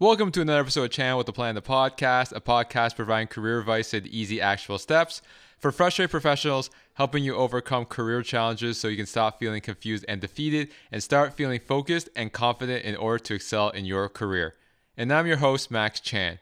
Welcome to another episode of Chan with a Plan the Podcast, a podcast providing career advice and easy actionable steps for frustrated professionals, helping you overcome career challenges so you can stop feeling confused and defeated and start feeling focused and confident in order to excel in your career. And I'm your host, Max Chan.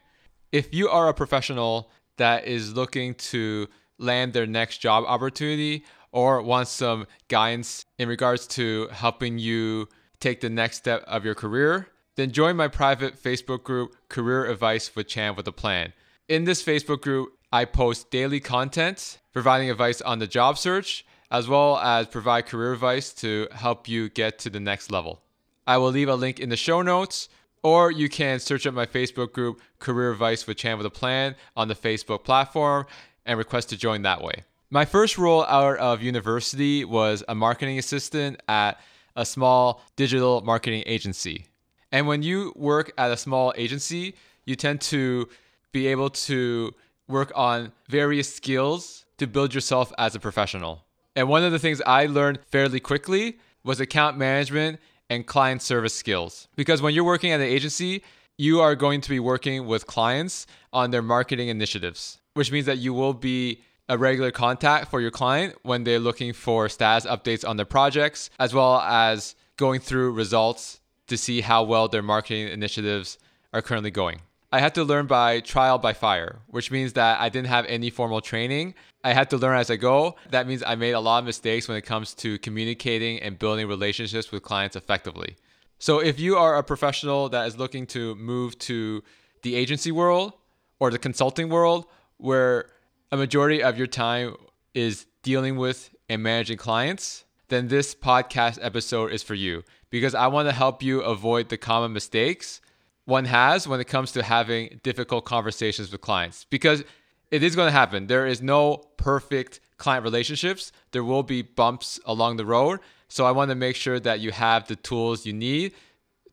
If you are a professional that is looking to land their next job opportunity or wants some guidance in regards to helping you take the next step of your career, then join my private Facebook group, Career Advice with Chan with a Plan. In this Facebook group, I post daily content providing advice on the job search, as well as provide career advice to help you get to the next level. I will leave a link in the show notes, or you can search up my Facebook group, Career Advice with Chan with a Plan, on the Facebook platform and request to join that way. My first role out of university was a marketing assistant at a small digital marketing agency. And when you work at a small agency, you tend to be able to work on various skills to build yourself as a professional. And one of the things I learned fairly quickly was account management and client service skills. Because when you're working at an agency, you are going to be working with clients on their marketing initiatives, which means that you will be a regular contact for your client when they're looking for status updates on their projects, as well as going through results to see how well their marketing initiatives are currently going. I had to learn by trial by fire, which means that I didn't have any formal training. I had to learn as I go. That means I made a lot of mistakes when it comes to communicating and building relationships with clients effectively. So, if you are a professional that is looking to move to the agency world or the consulting world, where a majority of your time is dealing with and managing clients, then this podcast episode is for you because I want to help you avoid the common mistakes one has when it comes to having difficult conversations with clients because it is going to happen. There is no perfect client relationships. There will be bumps along the road. So I want to make sure that you have the tools you need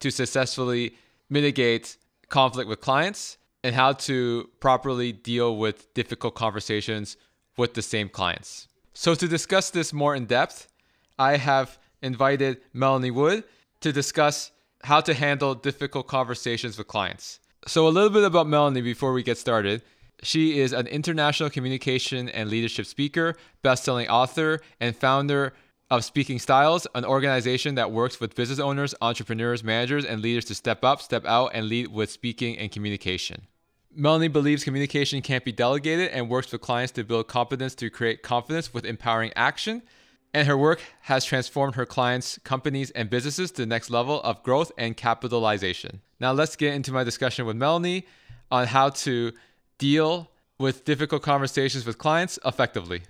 to successfully mitigate conflict with clients and how to properly deal with difficult conversations with the same clients. So to discuss this more in depth, I have invited Melanie Wood to discuss how to handle difficult conversations with clients. So, a little bit about Melanie before we get started. She is an international communication and leadership speaker, best-selling author, and founder of Speaking Styles, an organization that works with business owners, entrepreneurs, managers, and leaders to step up, step out, and lead with speaking and communication. Melanie believes communication can't be delegated and works with clients to build competence to create confidence with empowering action and her work has transformed her clients, companies, and businesses to the next level of growth and capitalization. Now, let's get into my discussion with Melanie on how to deal with difficult conversations with clients effectively.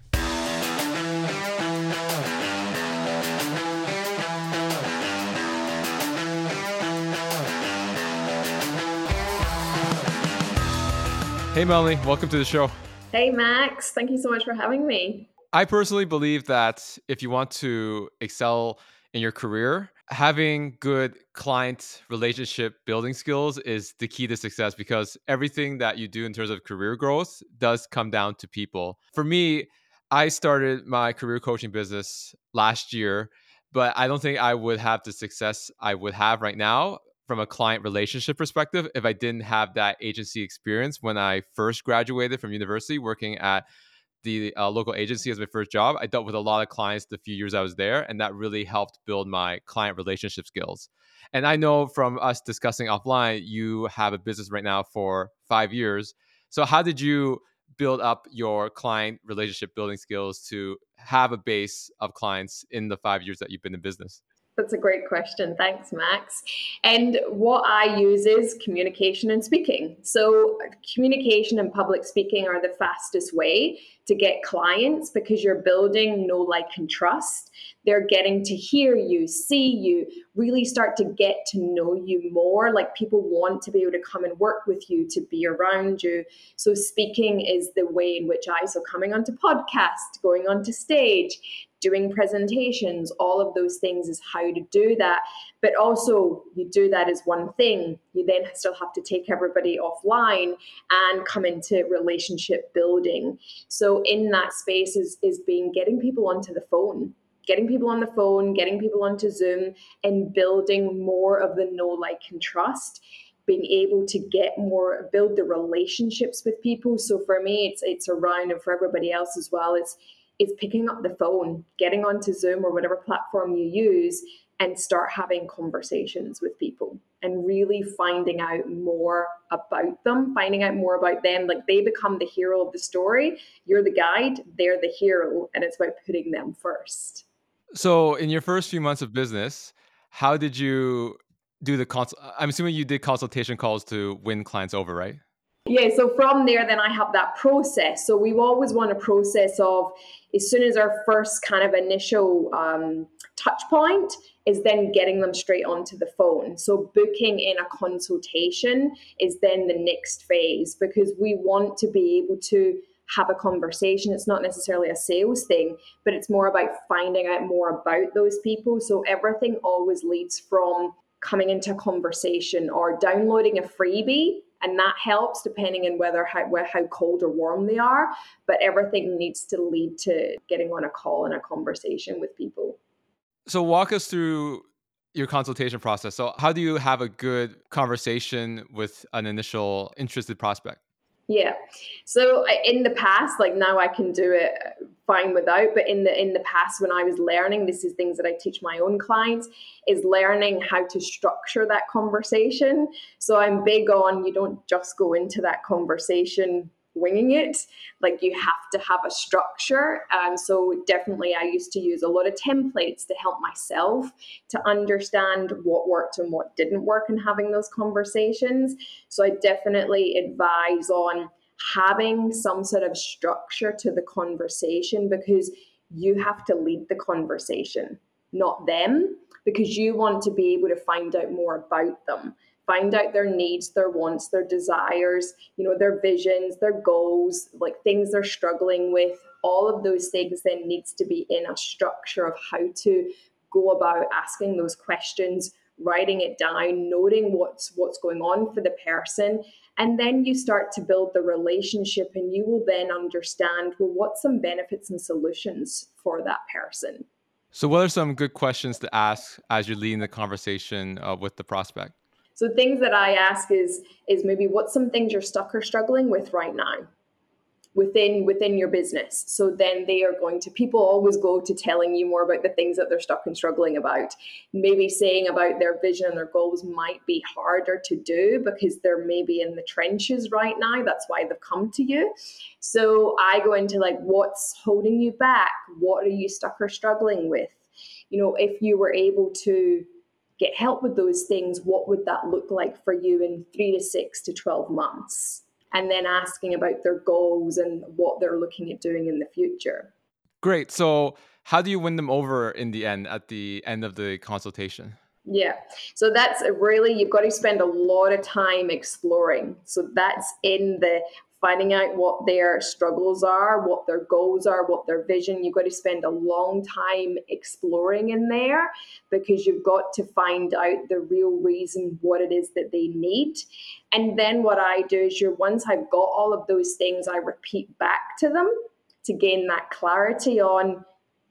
Hey, Melanie, welcome to the show. Hey, Max. Thank you so much for having me. I personally believe that if you want to excel in your career, having good client relationship building skills is the key to success because everything that you do in terms of career growth does come down to people. For me, I started my career coaching business last year, but I don't think I would have the success I would have right now from a client relationship perspective if I didn't have that agency experience when I first graduated from university working at the uh, local agency as my first job, I dealt with a lot of clients the few years I was there, and that really helped build my client relationship skills. And I know from us discussing offline, you have a business right now for five years. So, how did you build up your client relationship building skills to have a base of clients in the five years that you've been in business? That's a great question. Thanks, Max. And what I use is communication and speaking. So, communication and public speaking are the fastest way to get clients because you're building know, like, and trust. They're getting to hear you, see you, really start to get to know you more. Like, people want to be able to come and work with you, to be around you. So, speaking is the way in which I, so coming onto podcast, going onto stage, doing presentations, all of those things is how to do that. But also, you do that as one thing. You then still have to take everybody offline and come into relationship building. So, in that space is, is being getting people onto the phone getting people on the phone, getting people onto Zoom, and building more of the know, like, and trust being able to get more build the relationships with people so for me it's it's around and for everybody else as well it's it's picking up the phone getting onto zoom or whatever platform you use and start having conversations with people and really finding out more about them finding out more about them like they become the hero of the story you're the guide they're the hero and it's about putting them first so in your first few months of business how did you do the consult? I'm assuming you did consultation calls to win clients over, right? Yeah, so from there, then I have that process. So we always want a process of as soon as our first kind of initial um, touch point is then getting them straight onto the phone. So booking in a consultation is then the next phase because we want to be able to have a conversation. It's not necessarily a sales thing, but it's more about finding out more about those people. So everything always leads from coming into a conversation or downloading a freebie and that helps depending on whether how, how cold or warm they are but everything needs to lead to getting on a call and a conversation with people. So walk us through your consultation process. So how do you have a good conversation with an initial interested prospect yeah. So in the past, like now I can do it fine without, but in the in the past when I was learning, this is things that I teach my own clients, is learning how to structure that conversation. So I'm big on you don't just go into that conversation winging it. Like you have to have a structure. Um, so definitely, I used to use a lot of templates to help myself to understand what worked and what didn't work in having those conversations. So I definitely advise on having some sort of structure to the conversation because you have to lead the conversation, not them, because you want to be able to find out more about them find out their needs, their wants, their desires, you know, their visions, their goals, like things they're struggling with. All of those things then needs to be in a structure of how to go about asking those questions, writing it down, noting what's what's going on for the person. And then you start to build the relationship, and you will then understand well, what's some benefits and solutions for that person. So, what are some good questions to ask as you're leading the conversation uh, with the prospect? So things that I ask is is maybe what's some things you're stuck or struggling with right now within within your business. So then they are going to people always go to telling you more about the things that they're stuck and struggling about. Maybe saying about their vision and their goals might be harder to do because they're maybe in the trenches right now. That's why they've come to you. So I go into like what's holding you back? What are you stuck or struggling with? You know, if you were able to get help with those things, what would that look like for you in three to six to 12 months? And then asking about their goals and what they're looking at doing in the future. Great. So, how do you win them over in the end at the end of the consultation? Yeah. So that's really, you've got to spend a lot of time exploring. So that's in the finding out what their struggles are, what their goals are, what their vision. You've got to spend a long time exploring in there because you've got to find out the real reason what it is that they need. And then what I do is you once I've got all of those things, I repeat back to them to gain that clarity on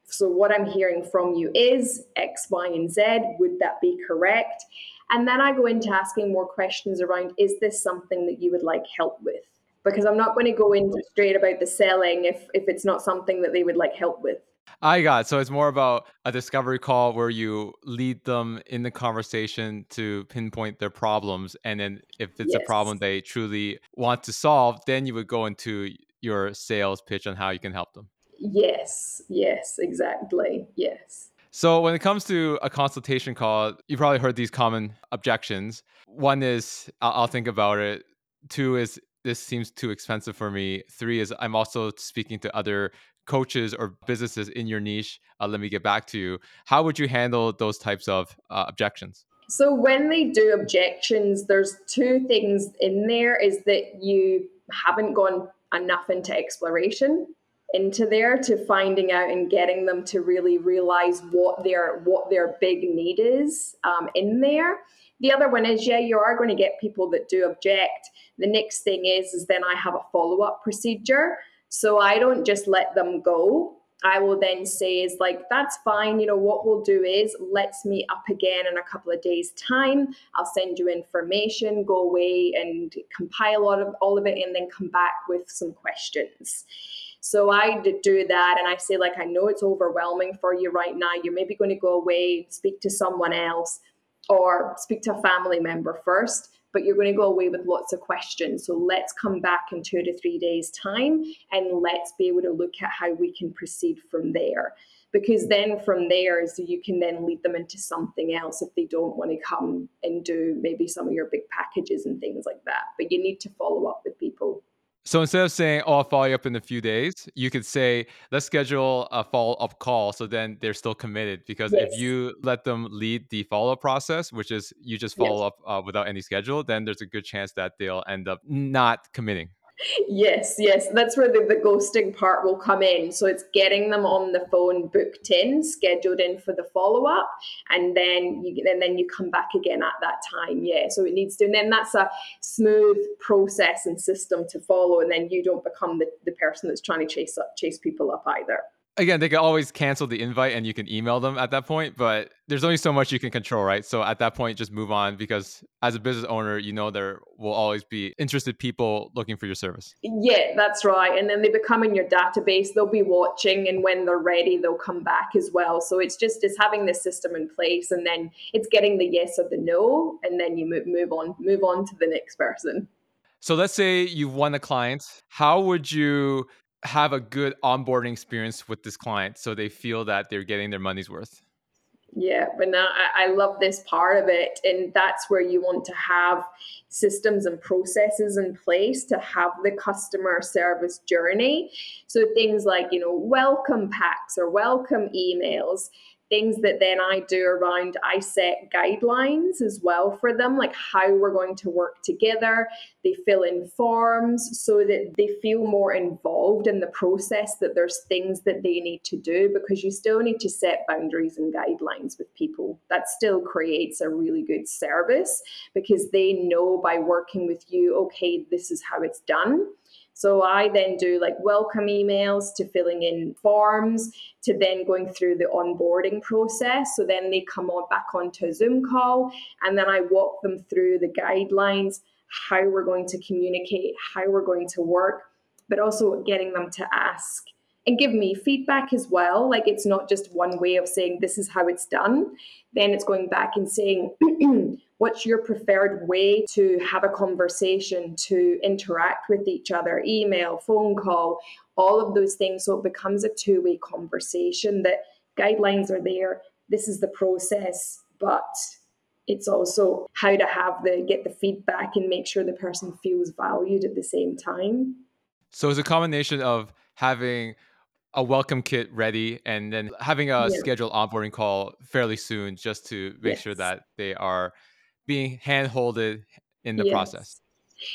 so what I'm hearing from you is X, Y, and Z. Would that be correct? And then I go into asking more questions around is this something that you would like help with? Because I'm not going to go into straight about the selling if if it's not something that they would like help with. I got it. so it's more about a discovery call where you lead them in the conversation to pinpoint their problems and then if it's yes. a problem they truly want to solve then you would go into your sales pitch on how you can help them. Yes, yes, exactly. Yes. So when it comes to a consultation call, you've probably heard these common objections. One is I'll think about it. Two is this seems too expensive for me. Three is I'm also speaking to other coaches or businesses in your niche. Uh, let me get back to you. How would you handle those types of uh, objections? So when they do objections, there's two things in there is that you haven't gone enough into exploration into there to finding out and getting them to really realize what their what their big need is um, in there the other one is, yeah, you are going to get people that do object. The next thing is, is then I have a follow up procedure. So I don't just let them go. I will then say is like, that's fine. You know, what we'll do is let's meet up again in a couple of days' time. I'll send you information, go away and compile all of all of it and then come back with some questions. So I do that and I say, like, I know it's overwhelming for you right now. You're maybe going to go away, speak to someone else, or speak to a family member first but you're going to go away with lots of questions. So let's come back in two to three days' time and let's be able to look at how we can proceed from there. Because then from there, so you can then lead them into something else if they don't want to come and do maybe some of your big packages and things like that. But you need to follow up with. So instead of saying, "Oh, I'll follow you up in a few days," you could say, "Let's schedule a follow-up call." So then they're still committed because yes. if you let them lead the follow-up process, which is you just follow yes. up uh, without any schedule, then there's a good chance that they'll end up not committing yes, yes, that's where the, the ghosting part will come in. So it's getting them on the phone, booked in, scheduled in for the follow up, and then you and then you come back again at that time. Yeah, so it needs to, and then that's a smooth process and system to follow, and then you don't become the, the person that's trying to chase up chase people up either again, they can always cancel the invite and you can email them at that point, but there's only so much you can control, right? So at that point, just move on because as a business owner, you know there will always be interested people looking for your service. Yeah, that's right. And then they become in your database, they'll be watching, and when they're ready, they'll come back as well. So it's just it's having this system in place, and then it's getting the yes or the no, and then you move move on move on to the next person. So let's say you've won a client. How would you have a good onboarding experience with this client so they feel that they're getting their money's worth. Yeah, but now I, I, love this part of it. And that's where you want to have systems and processes in place to have the customer service journey. So things like, you know, welcome packs or welcome emails things that then I do around I set guidelines as well for them, like how we're going to work together. They fill in forms so that they feel more involved in the process, that there's things that they need to do because you still need to set boundaries and guidelines with people. That still creates a really good service because they know by working with you, okay, this is how it's done so I then do like welcome emails to filling in forms to then going through the onboarding process. So then they come on back onto a Zoom call and then I walk them through the guidelines, how we're going to communicate, how we're going to work, but also getting them to ask and give me feedback as well. Like it's not just one way of saying this is how it's done. Then it's going back and saying, what's your preferred way to have a conversation, to interact with each other, email, phone call, all of those things. So it becomes a two way conversation that guidelines are there. This is the process, but it's also how to have the get the feedback and make sure the person feels valued at the same time. So it's a combination of having a welcome kit ready and then having a yeah. scheduled onboarding call fairly soon just to make yes. sure that they are being handholded in the yes. process.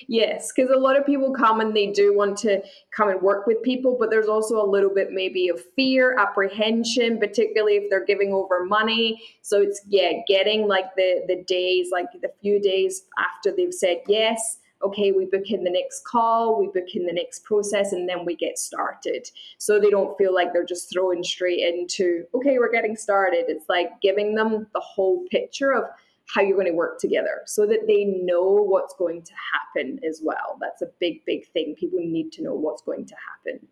Yes, because a lot of people come and they do want to come and work with people, but there's also a little bit maybe of fear, apprehension, particularly if they're giving over money. So it's yeah, getting like the the days, like the few days after they've said yes. Okay, we book in the next call, we book in the next process, and then we get started. So they don't feel like they're just thrown straight into, okay, we're getting started. It's like giving them the whole picture of how you're going to work together so that they know what's going to happen as well. That's a big, big thing. People need to know what's going to happen.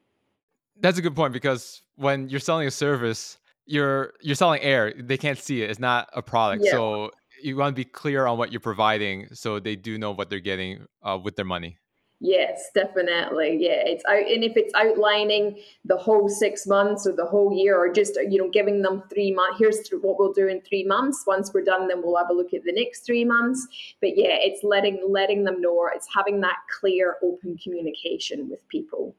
That's a good point because when you're selling a service, you're you're selling air. They can't see it. It's not a product. Yeah. So you want to be clear on what you're providing so they do know what they're getting uh, with their money. Yes, definitely. Yeah, it's out, and if it's outlining the whole six months or the whole year, or just you know giving them three months. Here's what we'll do in three months. Once we're done, then we'll have a look at the next three months. But yeah, it's letting letting them know. or It's having that clear, open communication with people.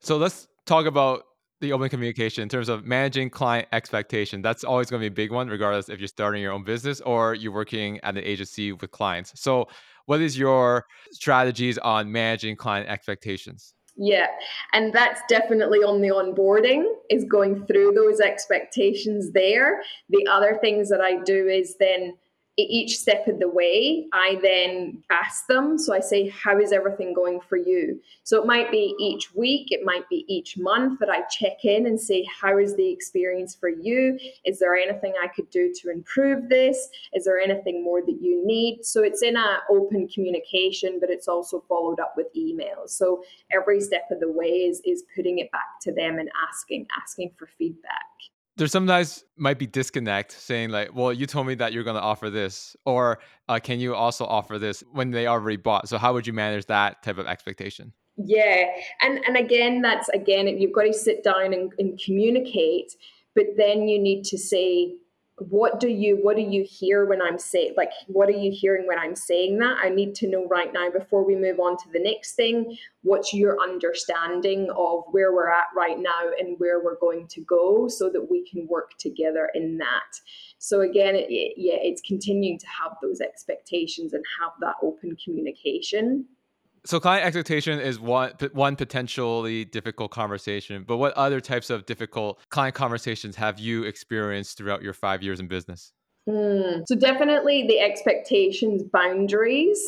So let's talk about the open communication in terms of managing client expectation. That's always going to be a big one, regardless if you're starting your own business or you're working at an agency with clients. So what is your strategies on managing client expectations? Yeah, and that's definitely on the onboarding is going through those expectations there. The other things that I do is then each step of the way, I then ask them. So I say, How is everything going for you? So it might be each week, it might be each month that I check in and say, How is the experience for you? Is there anything I could do to improve this? Is there anything more that you need? So it's in an open communication, but it's also followed up with emails. So every step of the way is, is putting it back to them and asking, asking for feedback there sometimes might be disconnect saying like well you told me that you're going to offer this or uh, can you also offer this when they already bought? So how would you manage that type of expectation? Yeah and and again that's again you've got to sit down and, and communicate but then you need to say what do you what do you hear when i'm saying like what are you hearing when i'm saying that? I need to know right now before we move on to the next thing. What's your understanding of where we're at right now and where we're going to go so that we can work together in that? So again it, yeah it's continuing to have those expectations and have that open communication so client expectation is one one potentially difficult conversation, but what other types of difficult client conversations have you experienced throughout your five years in business? Mm. So definitely the expectations, boundaries.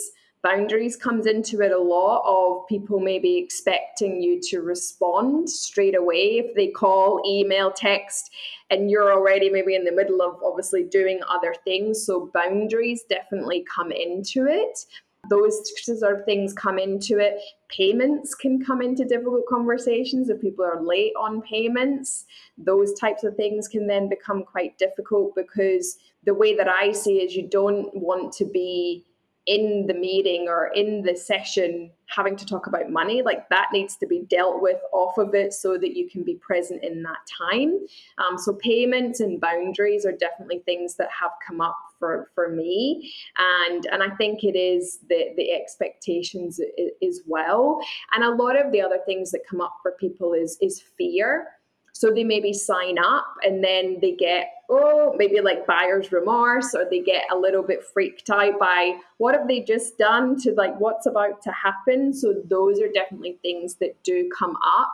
Boundaries comes into it a lot of people maybe expecting you to respond straight away if they call, email, text, and you're already maybe in the middle of obviously doing other things. So boundaries definitely come into it those sort of things come into it. Payments can come into difficult conversations if people are late on payments. Those types of things can then become quite difficult because the way that I see is you don't want to be in the meeting or in the session having to talk about money like that needs to be dealt with off of it so that you can be present in that time um, so payments and boundaries are definitely things that have come up for for me and and i think it is the the expectations as well and a lot of the other things that come up for people is is fear so they maybe sign up and then they get, oh, maybe like buyer's remorse, or they get a little bit freaked out by what have they just done to like what's about to happen. So those are definitely things that do come up.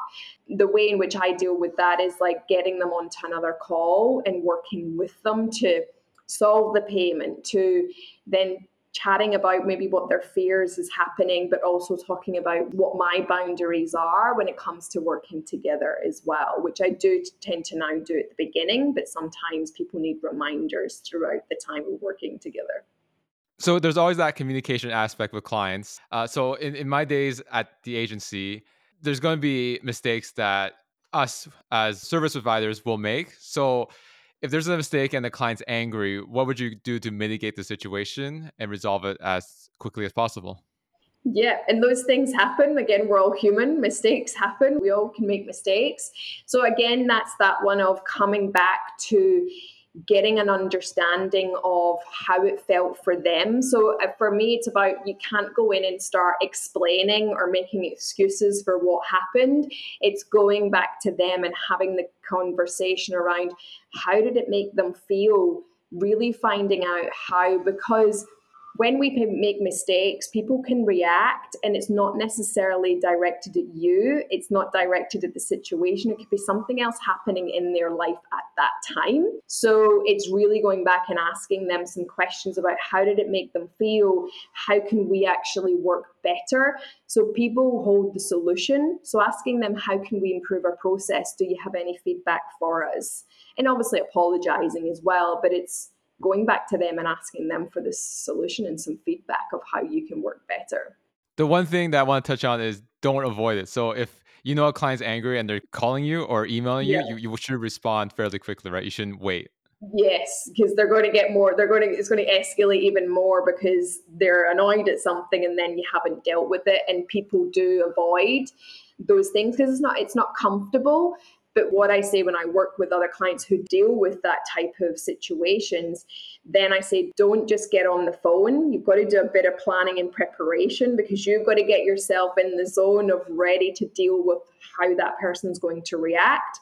The way in which I deal with that is like getting them onto another call and working with them to solve the payment, to then chatting about maybe what their fears is happening, but also talking about what my boundaries are when it comes to working together as well, which I do tend to now do at the beginning, but sometimes people need reminders throughout the time of working together. So there's always that communication aspect with clients. Uh, so in, in my days at the agency, there's going to be mistakes that us as service providers will make. So if there's a mistake and the client's angry, what would you do to mitigate the situation and resolve it as quickly as possible? Yeah, and those things happen. Again, we're all human. Mistakes happen. We all can make mistakes. So, again, that's that one of coming back to getting an understanding of how it felt for them. So uh, for me, it's about you can't go in and start explaining or making excuses for what happened. It's going back to them and having the conversation around how did it make them feel, really finding out how, because when we make mistakes, people can react, and it's not necessarily directed at you. It's not directed at the situation. It could be something else happening in their life at that time. So it's really going back and asking them some questions about how did it make them feel? How can we actually work better? So people hold the solution. So asking them, how can we improve our process? Do you have any feedback for us? And obviously apologizing as well, but it's going back to them and asking them for this solution and some feedback of how you can work better. The one thing that I want to touch on is don't avoid it. So if you know a client's angry and they're calling you or emailing yeah. you, you, you should respond fairly quickly, right? You shouldn't wait. Yes, because they're going to get more. They're going to. It's going to escalate even more because they're annoyed at something, and then you haven't dealt with it. And people do avoid those things because it's not. It's not comfortable. But what I say when I work with other clients who deal with that type of situations, then I say, don't just get on the phone. You've got to do a bit of planning and preparation because you've got to get yourself in the zone of ready to deal with how that person's going to react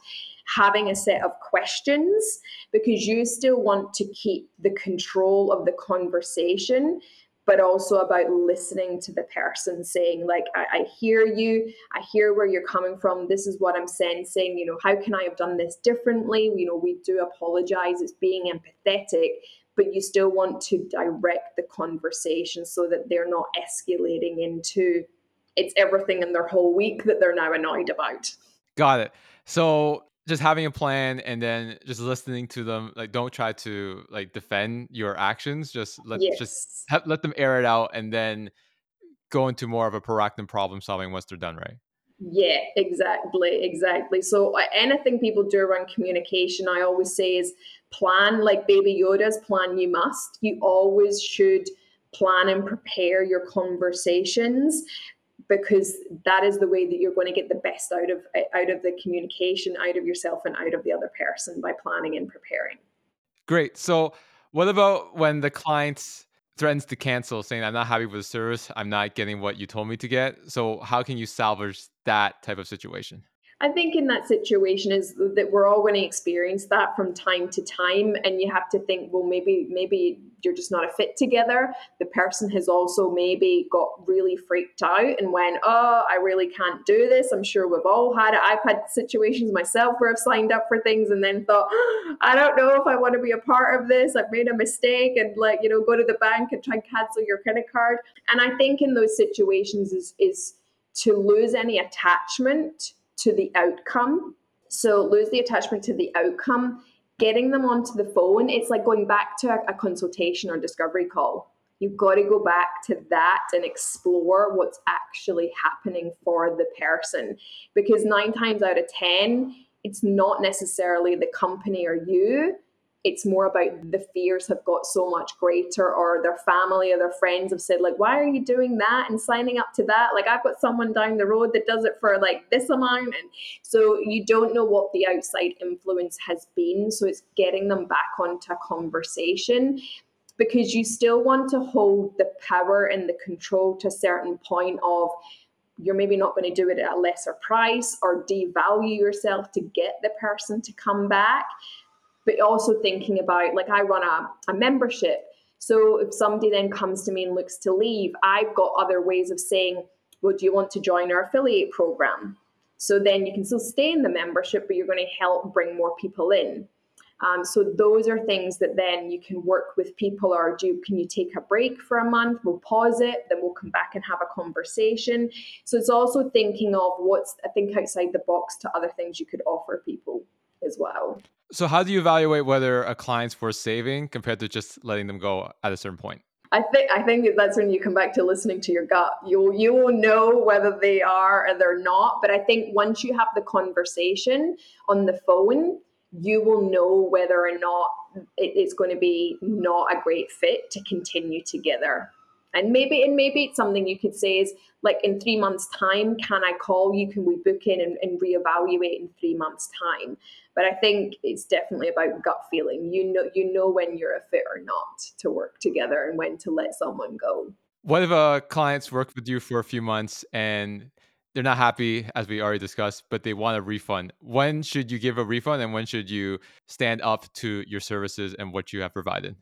having a set of questions because you still want to keep the control of the conversation but also about listening to the person saying like I, I, hear you. I hear where you're coming from. This is what i'm sensing. You know how can i have done this differently? You know we do apologize. It's being empathetic but you still want to direct the conversation so that they're not escalating into it's everything in their whole week that they're now annoyed about. Got it. So just having a plan and then just listening to them like don't try to like defend your actions just let yes. just have, let them air it out and then go into more of a proactive problem solving once they're done right yeah, exactly, exactly. So anything people do around communication, I always say is plan like Baby Yoda's plan. You must. You always should plan and prepare your conversations because that is the way that you're going to get the best out of out of the communication, out of yourself, and out of the other person by planning and preparing. Great. So, what about when the client threatens to cancel, saying, I'm not happy with the service. I'm not getting what you told me to get. So, how can you salvage that type of situation? I think in that situation is that we're all going to experience that from time to time, and you have to think, well, maybe maybe you're just not a fit together. The person has also maybe got really freaked out and went, oh, I really can't do this. I'm sure we've all had it. I've had situations myself where I've signed up for things and then thought, I don't know if I want to be a part of this. I've made a mistake, and like you know, go to the bank and try and cancel your credit card. And I think in those situations is is to lose any attachment to the outcome. So lose the attachment to the outcome, getting them onto the phone. It's like going back to a, a consultation or discovery call. You've got to go back to that and explore what's actually happening for the person. Because nine times out of 10, it's not necessarily the company or you, it's more about the fears have got so much greater or their family or their friends have said like why are you doing that and signing up to that? Like i've got someone down the road that does it for like this amount. And so you don't know what the outside influence has been. So it's getting them back onto a conversation because you still want to hold the power and the control to a certain point of you're maybe not going to do it at a lesser price or devalue yourself to get the person to come back but also thinking about like I run a, a membership. So if somebody then comes to me and looks to leave, I've got other ways of saying, well, do you want to join our affiliate program? So then you can still stay in the membership, but you're going to help bring more people in. Um, so those are things that then you can work with people or do can you take a break for a month we'll pause it then we'll come back and have a conversation so it's also thinking of what's i think outside the box to other things you could offer people as well so, how do you evaluate whether a client's worth saving compared to just letting them go at a certain point? I think I think that's when you come back to listening to your gut. You you will know whether they are or they're not. But I think once you have the conversation on the phone, you will know whether or not it's going to be not a great fit to continue together. And maybe and maybe it's something you could say is like in three months' time, can I call you? Can we book in and, and reevaluate in three months' time? But I think it's definitely about gut feeling. You know you know when you're a fit or not to work together and when to let someone go. What if a client's worked with you for a few months and they're not happy, as we already discussed, but they want a refund. When should you give a refund and when should you stand up to your services and what you have provided?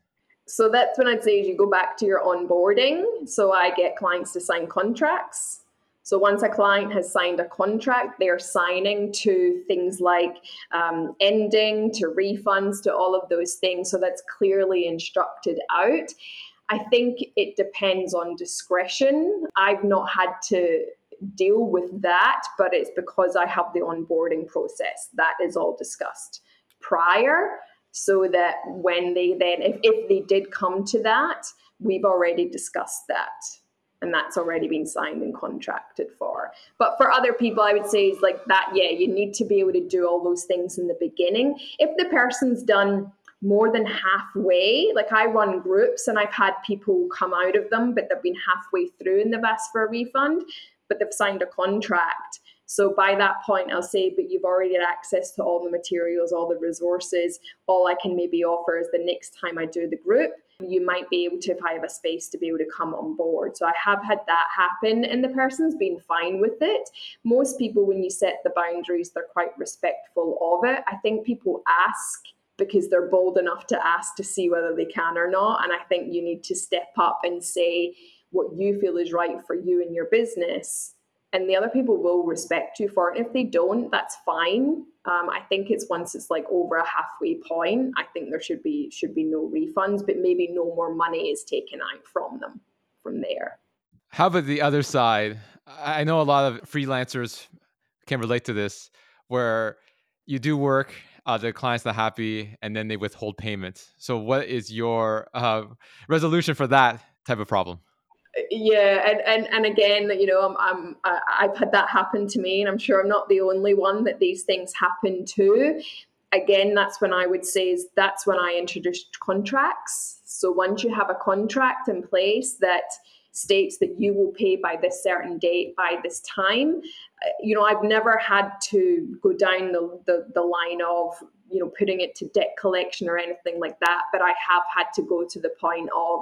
So that's when I'd say is you go back to your onboarding. So I get clients to sign contracts. So once a client has signed a contract, they're signing to things like um, ending, to refunds, to all of those things. So that's clearly instructed out. I think it depends on discretion. I've not had to deal with that, but it's because I have the onboarding process. That is all discussed prior so that when they then if, if they did come to that we've already discussed that and that's already been signed and contracted for. But for other people i would say is like that yeah you need to be able to do all those things in the beginning. If the person's done more than halfway like i run groups and i've had people come out of them but they've been halfway through and they've asked for a refund but they've signed a contract. So by that point, I'll say, but you've already had access to all the materials, all the resources. All I can maybe offer is the next time I do the group, you might be able to, if I have a space, to be able to come on board. So I have had that happen, and the person's been fine with it. Most people, when you set the boundaries, they're quite respectful of it. I think people ask because they're bold enough to ask to see whether they can or not. And I think you need to step up and say what you feel is right for you and your business and the other people will respect you for it. If they don't, that's fine. Um, I think it's once it's like over a halfway point, I think there should be should be no refunds, but maybe no more money is taken out from them from there. How about the other side? I know a lot of freelancers can relate to this, where you do work, uh, the client's not happy, and then they withhold payment. So, what is your uh, resolution for that type of problem? Yeah and, and and again you know I'm, I'm i've had that happen to me and i'm sure i'm not the only one that these things happen to. Again that's when i would say is that's when i introduced contracts. So once you have a contract in place that states that you will pay by this certain date by this time uh, you know i've never had to go down the, the, the line of you know putting it to debt collection or anything like that but i have had to go to the point of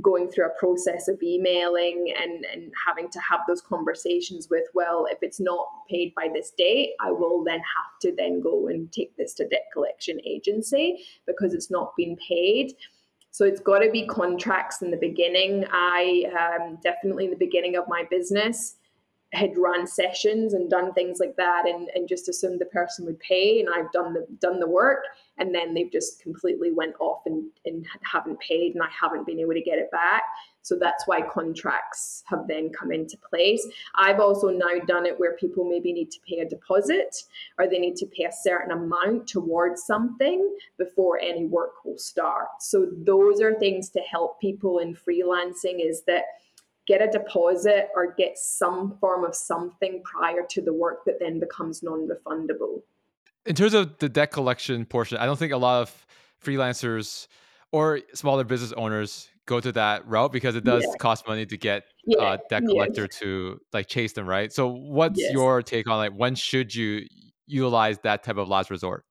going through a process of emailing and, and having to have those conversations with, well, if it's not paid by this date, I will then have to then go and take this to debt collection agency because it's not been paid. So it's got to be contracts in the beginning. I um, definitely in the beginning of my business had run sessions and done things like that and, and just assumed the person would pay and I've done the done the work and then they've just completely went off and, and haven't paid and I haven't been able to get it back. So that's why contracts have then come into place. I've also now done it where people maybe need to pay a deposit or they need to pay a certain amount towards something before any work will start. So those are things to help people in freelancing is that get a deposit or get some form of something prior to the work that then becomes non-refundable. In terms of the debt collection portion, I don't think a lot of freelancers or smaller business owners go to that route because it does yeah. cost money to get yeah. uh, debt collector yes. to like chase them, right? So, what's yes. your take on like when should you utilize that type of last resort?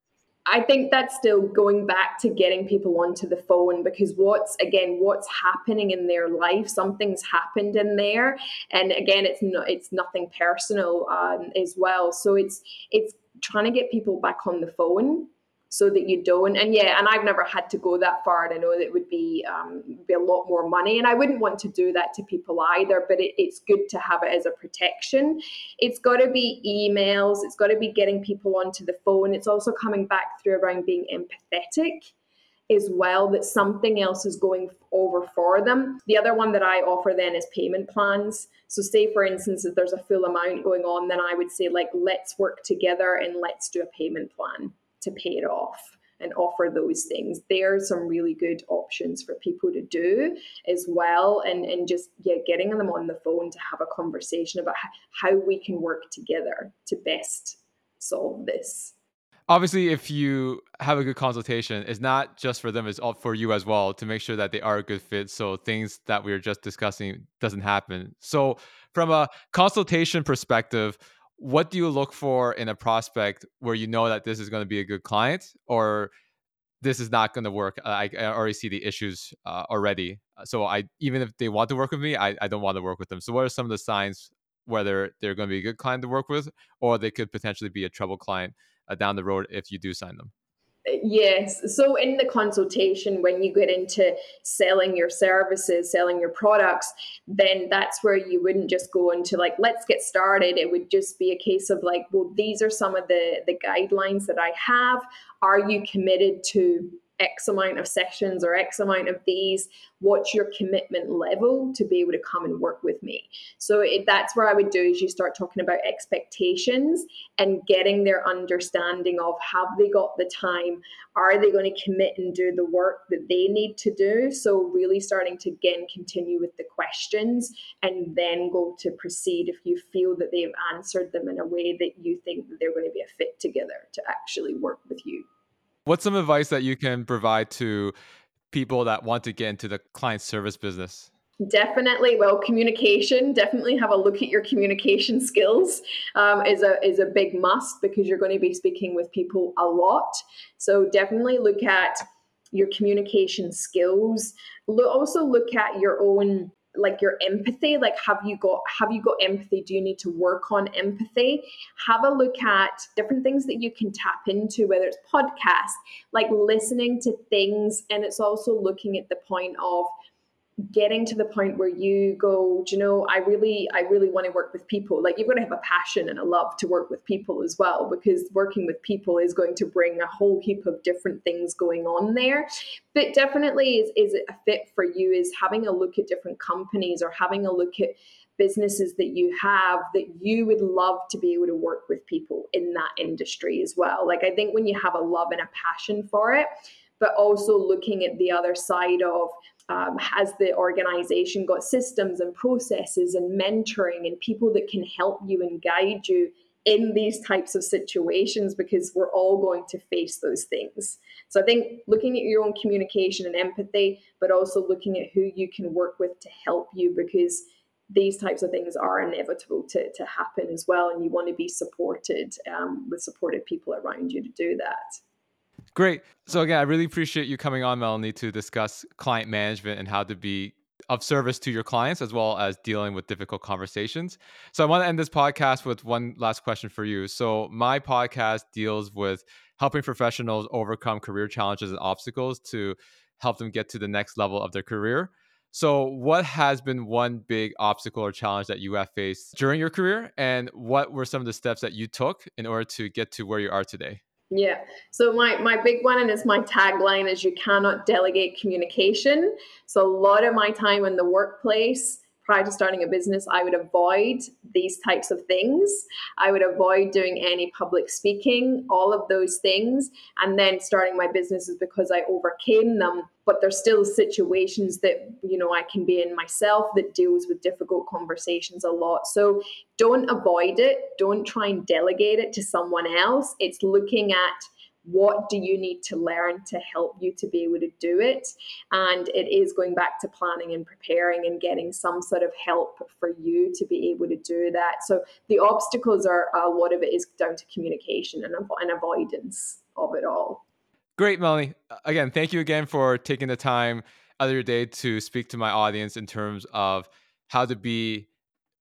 I think that's still going back to getting people onto the phone because what's again what's happening in their life something's happened in there and again it's not it's nothing personal um, as well so it's it's trying to get people back on the phone so that you don't and yeah and i've never had to go that far and i know that would be um, be a lot more money and i wouldn't want to do that to people either but it, it's good to have it as a protection. It's got to be emails it's got to be getting people onto the phone it's also coming back through around being empathetic as well that something else is going over for them. The other one that I offer then is payment plans. So, say for instance, if there's a full amount going on, then I would say, like, let's work together and let's do a payment plan to pay it off and offer those things. There are some really good options for people to do as well. And, and just yeah, getting them on the phone to have a conversation about how we can work together to best solve this. Obviously, if you have a good consultation, it's not just for them, it's all for you as well to make sure that they are a good fit. So things that we were just discussing doesn't happen. So from a consultation perspective, what do you look for in a prospect where you know that this is going to be a good client or this is not going to work I, I, already see the issues uh, already so i even if they want to work with me I, I don't want to work with them so what are some of the signs whether they're going to be a good client to work with or they could potentially be a trouble client uh, down the road if you do sign them Yes. So in the consultation, when you get into selling your services, selling your products, then that's where you wouldn't just go into like, let's get started. It would just be a case of like, well, these are some of the the guidelines that I have. Are you committed to X amount of sessions or X amount of these. What's your commitment level to be able to come and work with me? So it, that's where I would do is you start talking about expectations and getting their understanding of have they got the time? Are they going to commit and do the work that they need to do? So really starting to again continue with the questions and then go to proceed if you feel that they've answered them in a way that you think that they're going to be a fit together to actually work with you. What's some advice that you can provide to people that want to get into the client service business? Definitely. Well, communication. Definitely have a look at your communication skills. Um, is a is a big must because you're going to be speaking with people a lot. So definitely look at your communication skills. Look, also look at your own like your empathy like have you got have you got empathy? Do you need to work on empathy? Have a look at different things that you can tap into whether it's podcasts like listening to things and it's also looking at the point of getting to the point where you go you know i really i really want to work with people. Like you've got to have a passion and a love to work with people as well because working with people is going to bring a whole heap of different things going on there. But definitely is, is a fit for you is having a look at different companies or having a look at businesses that you have that you would love to be able to work with people in that industry as well. Like i think when you have a love and a passion for it but also looking at the other side of um, has the organization got systems and processes and mentoring and people that can help you and guide you in these types of situations because we're all going to face those things. So I think looking at your own communication and empathy, but also looking at who you can work with to help you because these types of things are inevitable to, to happen as well. And you want to be supported um, with supported people around you to do that. Great. So again, I really appreciate you coming on, Melanie, to discuss client management and how to be of service to your clients as well as dealing with difficult conversations. So I want to end this podcast with one last question for you. So my podcast deals with helping professionals overcome career challenges and obstacles to help them get to the next level of their career. So, what has been one big obstacle or challenge that you have faced during your career? And what were some of the steps that you took in order to get to where you are today? Yeah. So my my big one and it's my tagline is you cannot delegate communication. So a lot of my time in the workplace prior to starting a business, I would avoid these types of things. I would avoid doing any public speaking, all of those things. And then starting my business is because I overcame them. But there's still situations that, you know, I can be in myself that deals with difficult conversations a lot. So don't avoid it. Don't try and delegate it to someone else. It's looking at what do you need to learn to help you to be able to do it? And it is going back to planning and preparing and getting some sort of help for you to be able to do that. So the obstacles are a lot of it is down to communication and, and avoidance of it all. Great melanie again thank you again for taking the time out of your day to speak to my audience in terms of how to be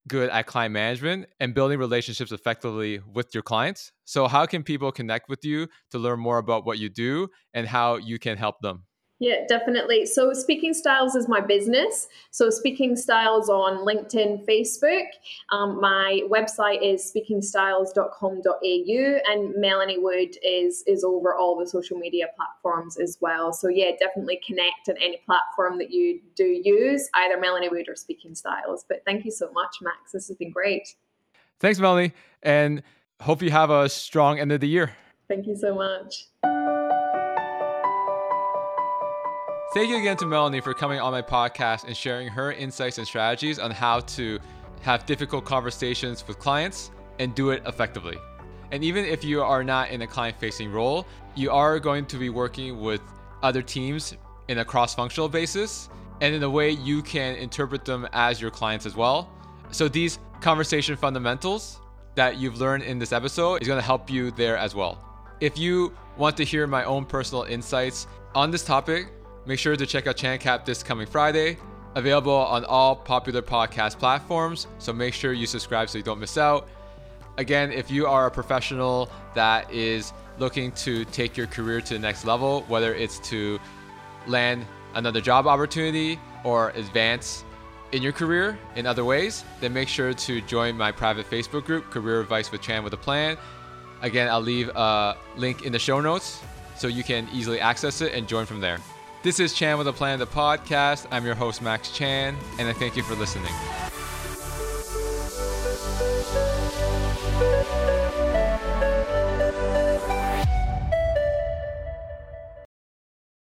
good at client management and building relationships effectively with your clients. So, how can people connect with you to learn more about what you do and how you can help them? Yeah, definitely. So, Speaking Styles is my business. So, Speaking Styles on LinkedIn, Facebook. Um, my website is speakingstyles.com.au, and Melanie Wood is is over all the social media platforms as well. So, yeah, definitely connect on any platform that you do use, either Melanie Wood or Speaking Styles. But thank you so much, Max. This has been great. Thanks, Melanie, and hope you have a strong end of the year. Thank you so much. Thank you again to Melanie for coming on my podcast and sharing her insights and strategies on how to have difficult conversations with clients and do it effectively. And even if you are not in a client facing role, you are going to be working with other teams in a cross functional basis and in a way you can interpret them as your clients as well. So these conversation fundamentals that you've learned in this episode is going to help you there as well. If you want to hear my own personal insights on this topic, Make sure to check out ChanCap this coming Friday. Available on all popular podcast platforms, so make sure you subscribe so you don't miss out. Again, if you are a professional that is looking to take your career to the next level, whether it's to land another job opportunity or advance in your career in other ways, then make sure to join my private Facebook group, Career Advice with Chan with a Plan. Again, I'll leave a link in the show notes so you can easily access it and join from there. This is Chan with a Plan, the podcast. I'm your host, Max Chan, and I thank you for listening.